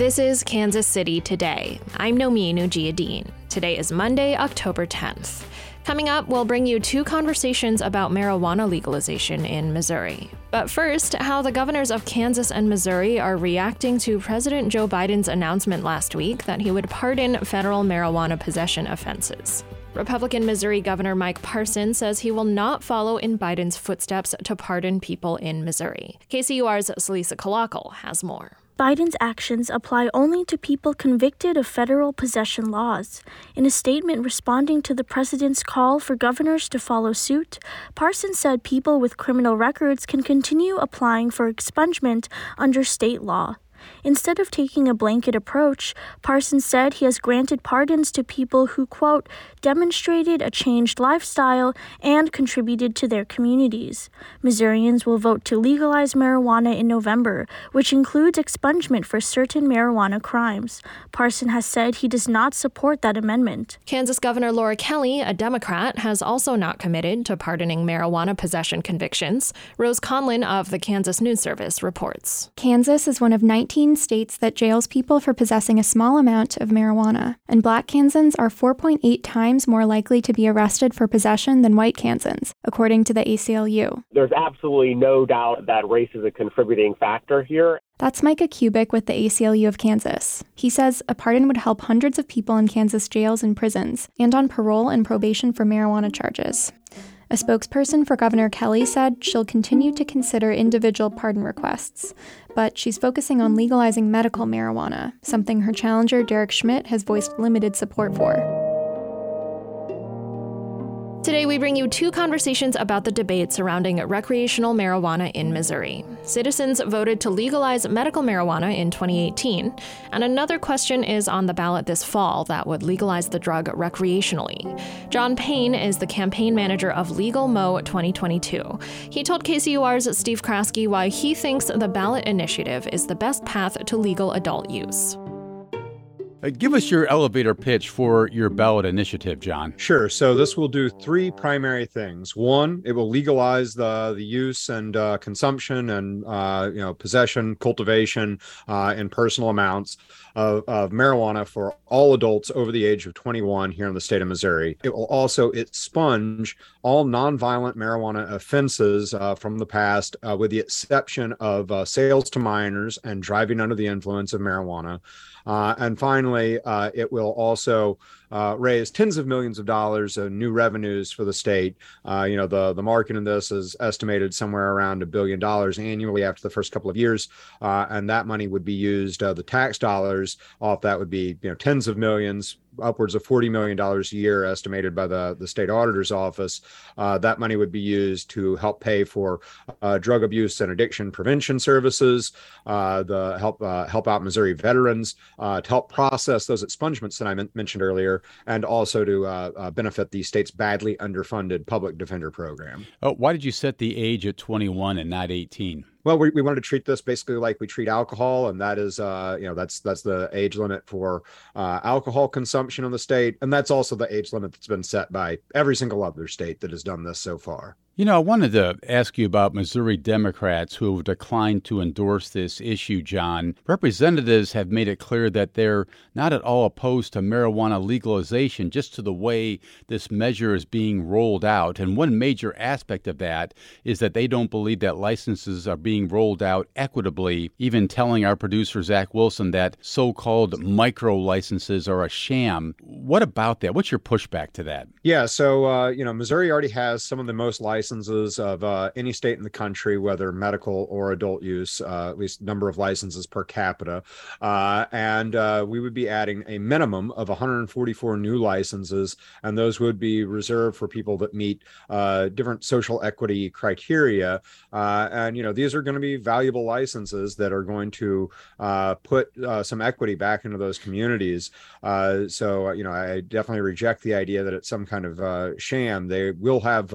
This is Kansas City Today. I'm Nomin Ujiyediin. Today is Monday, October 10th. Coming up, we'll bring you two conversations about marijuana legalization in Missouri. But first, how the governors of Kansas and Missouri are reacting to President Joe Biden's announcement last week that he would pardon federal marijuana possession offenses. Republican Missouri Governor Mike Parson says he will not follow in Biden's footsteps to pardon people in Missouri. KCUR's Celisa Calacal has more. Biden's actions apply only to people convicted of federal possession laws. In a statement responding to the president's call for governors to follow suit, Parsons said people with criminal records can continue applying for expungement under state law. Instead of taking a blanket approach, Parsons said he has granted pardons to people who, quote, demonstrated a changed lifestyle and contributed to their communities. Missourians will vote to legalize marijuana in November, which includes expungement for certain marijuana crimes. Parson has said he does not support that amendment. Kansas Governor Laura Kelly, a Democrat, has also not committed to pardoning marijuana possession convictions. Rose Conlon of the Kansas News Service reports. Kansas is one of 19 19 states that jails people for possessing a small amount of marijuana, and black Kansans are 4.8 times more likely to be arrested for possession than white Kansans, according to the ACLU. There's absolutely no doubt that race is a contributing factor here. That's Micah Kubic with the ACLU of Kansas. He says a pardon would help hundreds of people in Kansas jails and prisons, and on parole and probation for marijuana charges. A spokesperson for Governor Kelly said she'll continue to consider individual pardon requests, but she's focusing on legalizing medical marijuana, something her challenger Derek Schmidt has voiced limited support for. Today, we bring you two conversations about the debate surrounding recreational marijuana in Missouri. Citizens voted to legalize medical marijuana in 2018, and another question is on the ballot this fall that would legalize the drug recreationally. John Payne is the campaign manager of Legal Mo 2022. He told KCUR's Steve Kraske why he thinks the ballot initiative is the best path to legal adult use. Uh, give us your elevator pitch for your ballot initiative, John. Sure. So this will do three primary things. One, it will legalize the the use and uh, consumption and uh, you know possession, cultivation uh, in personal amounts of, of, marijuana for all adults over the age of 21 here in the state of Missouri. It will also expunge all nonviolent marijuana offenses uh, from the past, uh, with the exception of sales to minors and driving under the influence of marijuana. Uh, and finally, uh, it will also uh, raise tens of millions of dollars of new revenues for the state. Uh, you know, the the market in this is estimated somewhere around a billion dollars annually after the first couple of years, uh, and that money would be used. Uh, the tax dollars off that would be you know tens of millions, upwards of $40 million a year estimated by the, the state auditor's office. Uh, that money would be used to help pay for uh, drug abuse and addiction prevention services, uh, the help uh, help out Missouri veterans, uh, to help process those expungements that I m- mentioned earlier, and also to uh, benefit the state's badly underfunded public defender program. why did you set the age at 21 and not 18? Well, we, we wanted to treat this basically like we treat alcohol, and that is, uh, you know, that's that's the age limit for uh, alcohol consumption in the state, and that's also the age limit that's been set by every single other state that has done this so far. You know, I wanted to ask you about Missouri Democrats who have declined to endorse this issue, John. Representatives have made it clear that they're not at all opposed to marijuana legalization, just to the way this measure is being rolled out. And one major aspect of that is that they don't believe that licenses are being rolled out equitably, even telling our producer, Zach Wilson, that so called micro licenses are a sham. What about that? What's your pushback to that? Yeah, so, uh, you know, Missouri already has some of the most licenses licenses of uh, any state in the country, whether medical or adult use, uh, at least number of licenses per capita. Uh, and uh, we would be adding a minimum of 144 new licenses, and those would be reserved for people that meet uh, different social equity criteria. Uh, and, you know, these are going to be valuable licenses that are going to put some equity back into those communities. so, you know, I definitely reject the idea that it's some kind of sham. They will have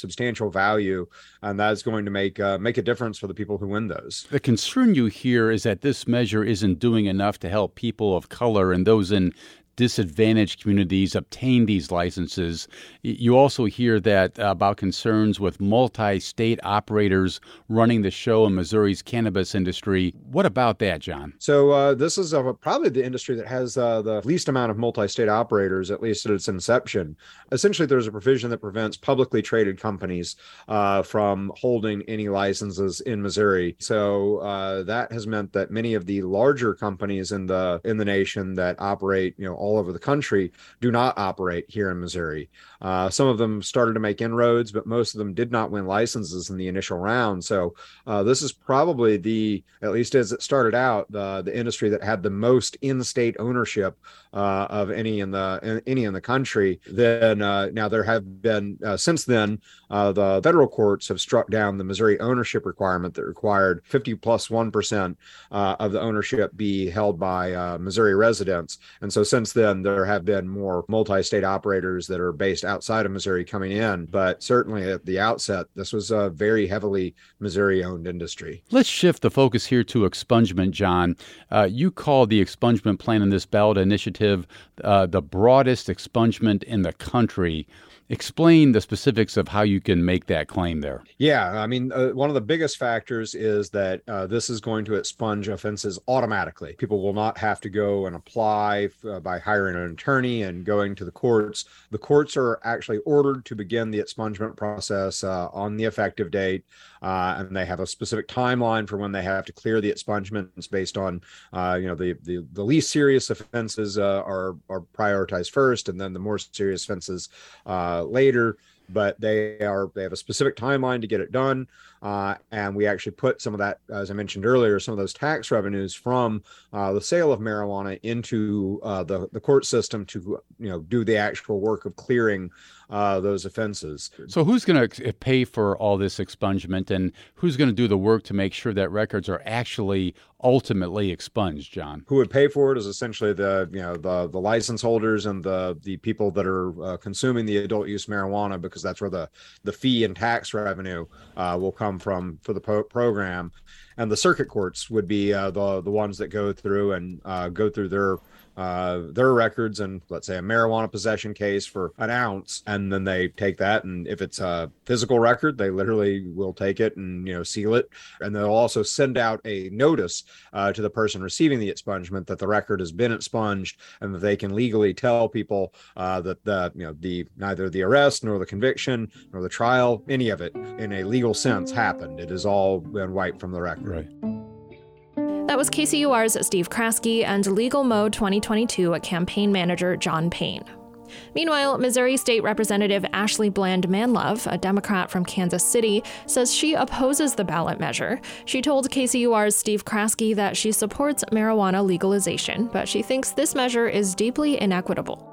substantial value, and that's going to make uh, make a difference for the people who win those. The concern you hear is that this measure isn't doing enough to help people of color and those in disadvantaged communities obtain these licenses. You also hear that uh, about concerns with multi-state operators running the show in Missouri's cannabis industry. What about that, John? So uh, this is uh, probably the industry that has uh, the least amount of multi-state operators, at least at its inception. Essentially, there's a provision that prevents publicly traded companies uh, from holding any licenses in Missouri. So uh, that has meant that many of the larger companies in the in the nation that operate, you know, all over the country do not operate here in Missouri. Uh, some of them started to make inroads, but most of them did not win licenses in the initial round. So uh, this is probably the, at least as it started out, the the industry that had the most in-state ownership uh, of any in the in, any in the country. Then uh, now there have been uh, since then uh, the federal courts have struck down the Missouri ownership requirement that required 50 plus one percent of the ownership be held by Missouri residents. And so since then there have been more multi-state operators that are based outside of Missouri coming in. But certainly at the outset, this was a very heavily Missouri owned industry. Let's shift the focus here to expungement, John. Uh, you call the expungement plan in this ballot initiative uh, the broadest expungement in the country. Explain the specifics of how you can make that claim there. Yeah, I mean, uh, one of the biggest factors is that uh, this is going to expunge offenses automatically. People will not have to go and apply uh, by hiring an attorney and going to the courts. The courts are actually ordered to begin the expungement process uh, on the effective date, uh, and they have a specific timeline for when they have to clear the expungements based on, uh, you know, the, the the least serious offenses are are prioritized first, and then the more serious offenses later but they are they have a specific timeline to get it done uh, and we actually put some of that as i mentioned earlier some of those tax revenues from uh, the sale of marijuana into uh, the, the court system to you know do the actual work of clearing uh, those offenses. So, who's going to pay for all this expungement, and who's going to do the work to make sure that records are actually ultimately expunged? John, who would pay for it is essentially the you know the the license holders and the the people that are uh, consuming the adult use marijuana because that's where the the fee and tax revenue uh, will come from for the po- program, and the circuit courts would be uh, the the ones that go through and uh, go through their uh, their records and let's say a marijuana possession case for an ounce, and then they take that and if it's a physical record, they literally will take it and you know seal it, and they'll also send out a notice uh, to the person receiving the expungement that the record has been expunged and that they can legally tell people uh, that the you know the neither the arrest nor the conviction nor the trial any of it in a legal sense happened. It has all been wiped from the record. Right. That was KCUR's Steve Kraske and Legal Mo 2022 campaign manager John Payne. Meanwhile, Missouri State Representative Ashley Bland Manlove, a Democrat from Kansas City, says she opposes the ballot measure. She told KCUR's Steve Kraske that she supports marijuana legalization, but she thinks this measure is deeply inequitable.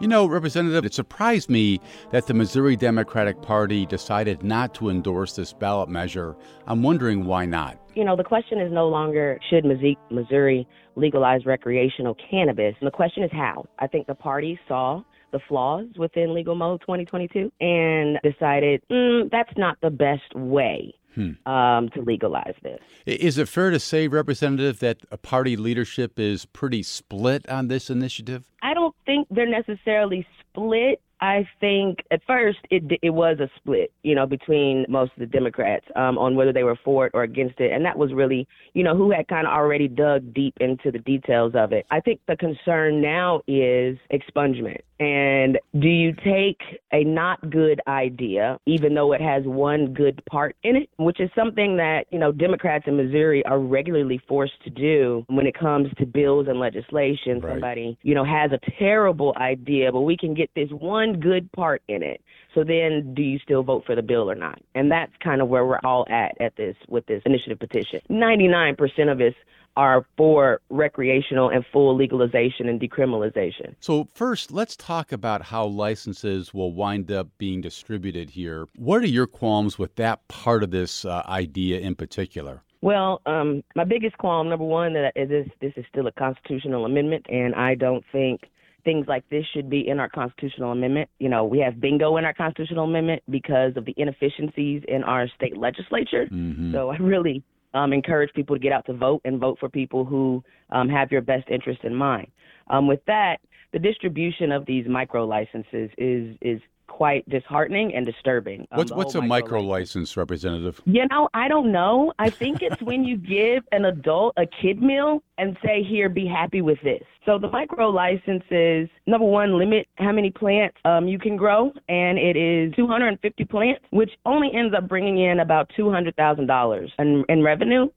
You know, Representative, it surprised me that the Missouri Democratic Party decided not to endorse this ballot measure. I'm wondering why not. You know, the question is no longer should Missouri legalize recreational cannabis. The question is how. I think the party saw the flaws within Legal Mo 2022 and decided mm, that's not the best way hmm. um, to legalize this. Is it fair to say, Representative, that a party leadership is pretty split on this initiative? I don't think they're necessarily split. I think at first it it was a split, you know, between most of the Democrats um, on whether they were for it or against it, and that was really, you know, who had kind of already dug deep into the details of it. I think the concern now is expungement, and do you take a not good idea, even though it has one good part in it, which is something that you know Democrats in Missouri are regularly forced to do when it comes to bills and legislation. Right. Somebody, you know, has a terrible idea, but we can get this one one good part in it. So then do you still vote for the bill or not? And that's kind of where we're all at at this with this initiative petition. 99% of us are for recreational and full legalization and decriminalization. So, first, let's talk about how licenses will wind up being distributed here. What are your qualms with that part of this uh, idea in particular? Well, um, my biggest qualm, number one, that is this is still a constitutional amendment, and I don't think things like this should be in our constitutional amendment. You know, we have bingo in our constitutional amendment because of the inefficiencies in our state legislature. Mm-hmm. So I really um, encourage people to get out to vote and vote for people who um, have your best interest in mind. Um, with that, the distribution of these micro licenses is is quite disheartening and disturbing. Um, what's what's a micro license, representative? You know, I don't know. I think it's when you give an adult a kid meal and say, "Here, be happy with this." So the micro licenses, number one, limit how many plants um, you can grow, and it is 250 plants, which only ends up bringing in about $200,000 in, in revenue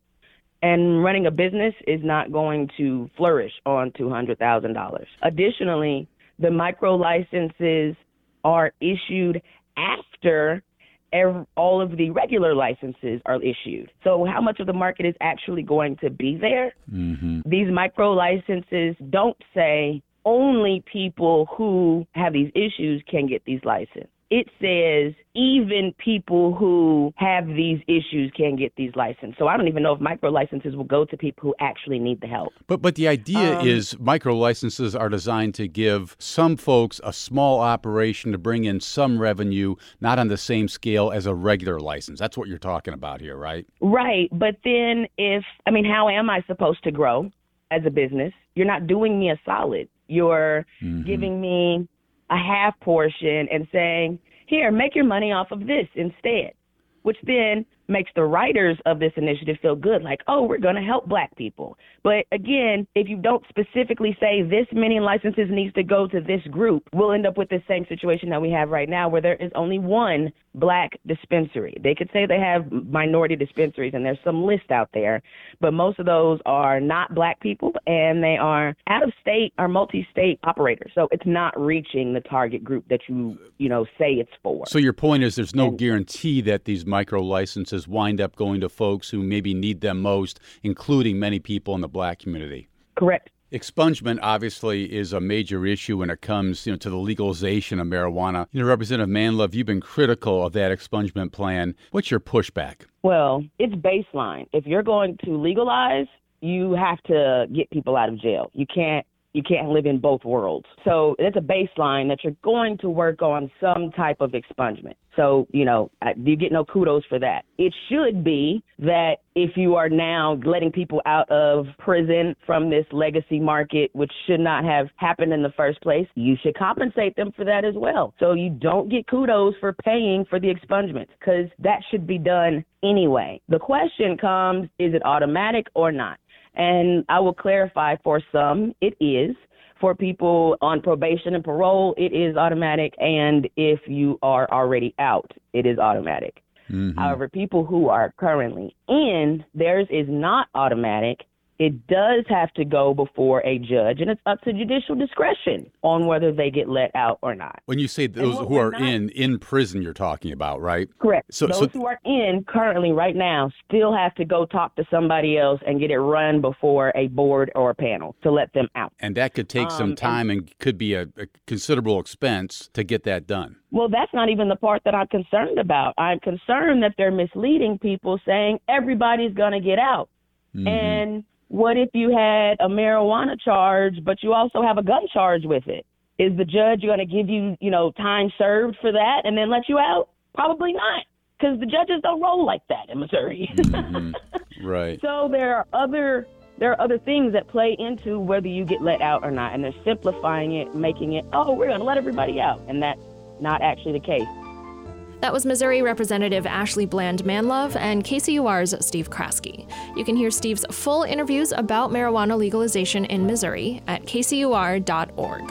and running a business is not going to flourish on $200,000. Additionally, the micro licenses are issued after every, all of the regular licenses are issued. So, how much of the market is actually going to be there? Mm-hmm. These micro licenses don't say only people who have these issues can get these licenses it says even people who have these issues can get these licenses. So I don't even know if micro licenses will go to people who actually need the help. But but the idea um, is micro licenses are designed to give some folks a small operation to bring in some revenue, not on the same scale as a regular license. That's what you're talking about here, right? Right. But then if I mean, how am I supposed to grow as a business? You're not doing me a solid. You're mm-hmm. giving me a half portion and saying, here, make your money off of this instead, which then makes the writers of this initiative feel good, like, oh, we're going to help black people. But again, if you don't specifically say this many licenses needs to go to this group, we'll end up with the same situation that we have right now where there is only one black dispensary. They could say they have minority dispensaries and there's some list out there, but most of those are not black people and they are out of state or multi-state operators. So it's not reaching the target group that you, you know, say it's for. So your point is there's no and, guarantee that these micro licenses wind up going to folks who maybe need them most, including many people in the black community. Correct. Expungement obviously is a major issue when it comes, you know, to the legalization of marijuana. You know, Representative Manlove, you've been critical of that expungement plan. What's your pushback? Well, it's baseline. If you're going to legalize, you have to get people out of jail. You can't you can't live in both worlds. So it's a baseline that you're going to work on some type of expungement. So, you know, you get no kudos for that. It should be that if you are now letting people out of prison from this legacy market, which should not have happened in the first place, you should compensate them for that as well. So you don't get kudos for paying for the expungement because that should be done anyway. The question comes is it automatic or not? And I will clarify for some, it is. For people on probation and parole, it is automatic. And if you are already out, it is automatic. Mm-hmm. However, people who are currently in, theirs is not automatic it does have to go before a judge, and it's up to judicial discretion on whether they get let out or not. When you say those who are not, in in prison, you're talking about, right? Correct. So those so, who are in currently, right now, still have to go talk to somebody else and get it run before a board or a panel to let them out. And that could take um, some time and, and could be a, a considerable expense to get that done. Well, that's not even the part that I'm concerned about. I'm concerned that they're misleading people saying everybody's going to get out. Mm-hmm. And what if you had a marijuana charge, but you also have a gun charge with it? Is the judge going to give you, you know, time served for that and then let you out? Probably not, because the judges don't roll like that in Missouri. mm-hmm. Right. So there are other there are other things that play into whether you get let out or not, and they're simplifying it, making it, oh, we're going to let everybody out, and that's not actually the case. That was Missouri Representative Ashley Bland Manlove and KCUR's Steve Kraske. You can hear Steve's full interviews about marijuana legalization in Missouri at kcur.org.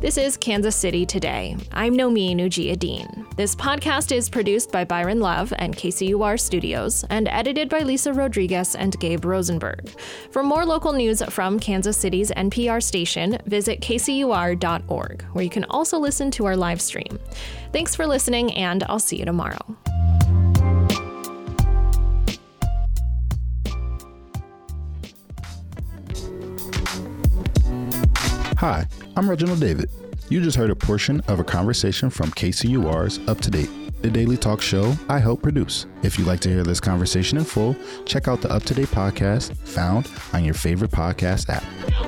This is Kansas City Today. I'm Nomin Ujiyediin. This podcast is produced by Byron Love and KCUR Studios and edited by Lisa Rodriguez and Gabe Rosenberg. For more local news from Kansas City's NPR station, visit kcur.org, where you can also listen to our live stream. Thanks for listening, and I'll see you tomorrow. Hi, I'm Reginald David. You just heard a portion of a conversation from KCUR's Up to Date, the daily talk show I help produce. If you'd like to hear this conversation in full, check out the Up to Date podcast found on your favorite podcast app.